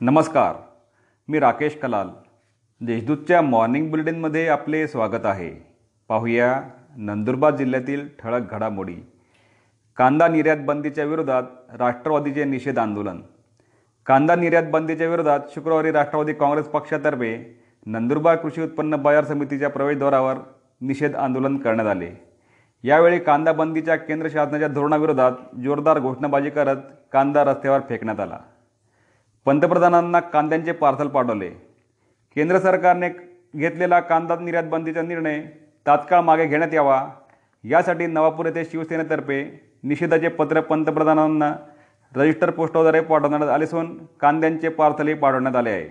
नमस्कार मी राकेश कलाल. देशदूतच्या मॉर्निंग बुलेटिनमध्ये आपले स्वागत आहे. पाहूया नंदुरबार जिल्ह्यातील ठळक घडामोडी. कांदा निर्यात बंदीच्या विरोधात राष्ट्रवादीचे निषेध आंदोलन. कांदा निर्यात बंदीच्या विरोधात शुक्रवारी राष्ट्रवादी काँग्रेस पक्षातर्फे नंदुरबार कृषी उत्पन्न बाजार समितीच्या प्रवेशद्वारावर निषेध आंदोलन करण्यात आले. यावेळी कांदा बंदीच्या केंद्र शासनाच्या धोरणाविरोधात जोरदार घोषणाबाजी करत कांदा रस्त्यावर फेकण्यात आला. पंतप्रधानांना कांद्यांचे पार्सल पाठवले. केंद्र सरकारने घेतलेला कांदा निर्यात बंदीचा निर्णय तात्काळ मागे घेण्यात यावा. यासाठी नवापूर येथे शिवसेनेतर्फे निषेधाचे पत्र पंतप्रधानांना रजिस्टर पोस्टद्वारे पाठवण्यात आले असून कांद्यांचे पार्सलही पाठवण्यात आले आहे.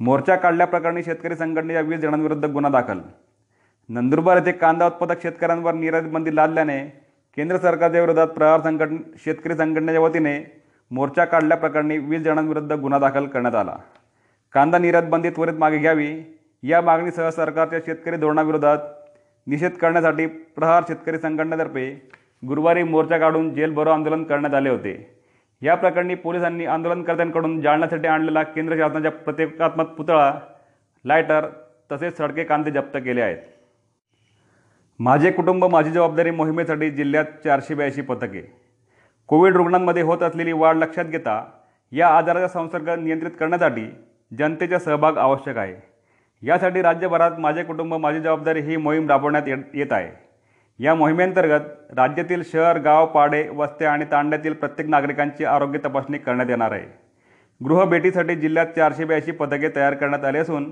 मोर्चा काढल्याप्रकरणी शेतकरी संघटनेच्या वीस जणांविरुद्ध गुन्हा दाखल. नंदुरबार येथे कांदा उत्पादक शेतकऱ्यांवर निर्यात बंदी लादल्याने केंद्र सरकारच्या विरोधात प्रहार संघटन शेतकरी संघटनेच्या वतीने मोर्चा काढल्याप्रकरणी वीस जणांविरुद्ध गुन्हा दाखल करण्यात आला. कांदा निर्यात बंदी त्वरित मागे घ्यावी. या मागणीसह सरकारच्या शेतकरी धोरणाविरोधात निषेध करण्यासाठी प्रहार शेतकरी संघटनेतर्फे गुरुवारी मोर्चा काढून जेल भरो आंदोलन करण्यात आले होते. या प्रकरणी पोलिसांनी आंदोलनकर्त्यांकडून जाळण्यासाठी आणलेला केंद्र शासनाच्या प्रतिकात्मक पुतळा लायटर तसेच सडके कांदे जप्त केले आहेत. माझे कुटुंब माझी जबाबदारी मोहिमेसाठी जिल्ह्यात चारशे ब्याऐंशी पथके. कोविड रुग्णांमध्ये होत असलेली वाढ लक्षात घेता या आजाराचा संसर्ग नियंत्रित करण्यासाठी जनतेचा सहभाग आवश्यक आहे. यासाठी राज्यभरात माझे कुटुंब माझी जबाबदारी ही मोहीम राबवण्यात येत येत आहे. या मोहिमेअंतर्गत राज्यातील शहर गाव पाडे वस्त्या आणि तांड्यातील प्रत्येक नागरिकांची आरोग्य तपासणी करण्यात येणार आहे. गृहभेटीसाठी जिल्ह्यात चारशे ब्याऐंशी पथके तयार करण्यात आली असून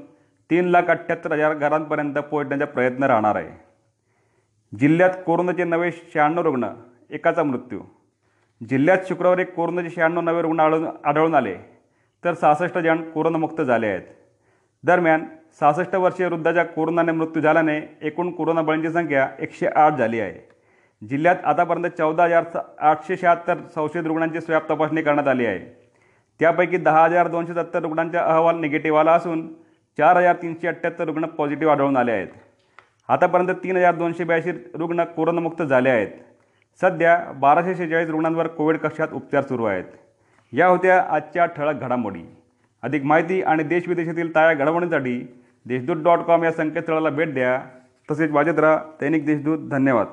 तीन लाख अठ्ठ्याहत्तर हजार घरांपर्यंत पोहोचण्याचा प्रयत्न राहणार आहे. जिल्ह्यात कोरोनाचे नवे शहाण्णव रुग्ण एकाचा मृत्यू जिल्ह्यात शुक्रवारी कोरोनाचे शहाण्णव नवे रुग्ण आढळून आढळून आले. तर सहासष्ट जण कोरोनामुक्त झाले आहेत. दरम्यान सहासष्ट वर्षीय वृद्धाच्या कोरोनाने मृत्यू झाल्याने एकूण कोरोना बळींची संख्या एकशे आठ झाली आहे. जिल्ह्यात आतापर्यंत चौदा हजार आठशे शहात्तर संशयित रुग्णांची स्वॅब तपासणी करण्यात आली आहे. त्यापैकी दहा हजार दोनशे सत्तर रुग्णांचा अहवाल निगेटिव्ह आला असून चार हजार तीनशे अठ्ठ्याहत्तर रुग्ण पॉझिटिव्ह आढळून आले आहेत. आतापर्यंत तीन हजार दोनशे ब्याऐंशी रुग्ण कोरोनामुक्त झाले आहेत. सध्या बाराशे शेहेचाळीस रुग्णांवर कोविड कक्षात उपचार सुरू आहेत. या होत्या आजच्या ठळक घडामोडी. अधिक माहिती आणि देशविदेशातील ताज्या घडामोडींसाठी देशदूत डॉट कॉम या संकेतस्थळाला भेट द्या. तसेच वाजत राहा दैनिक देशदूत. धन्यवाद.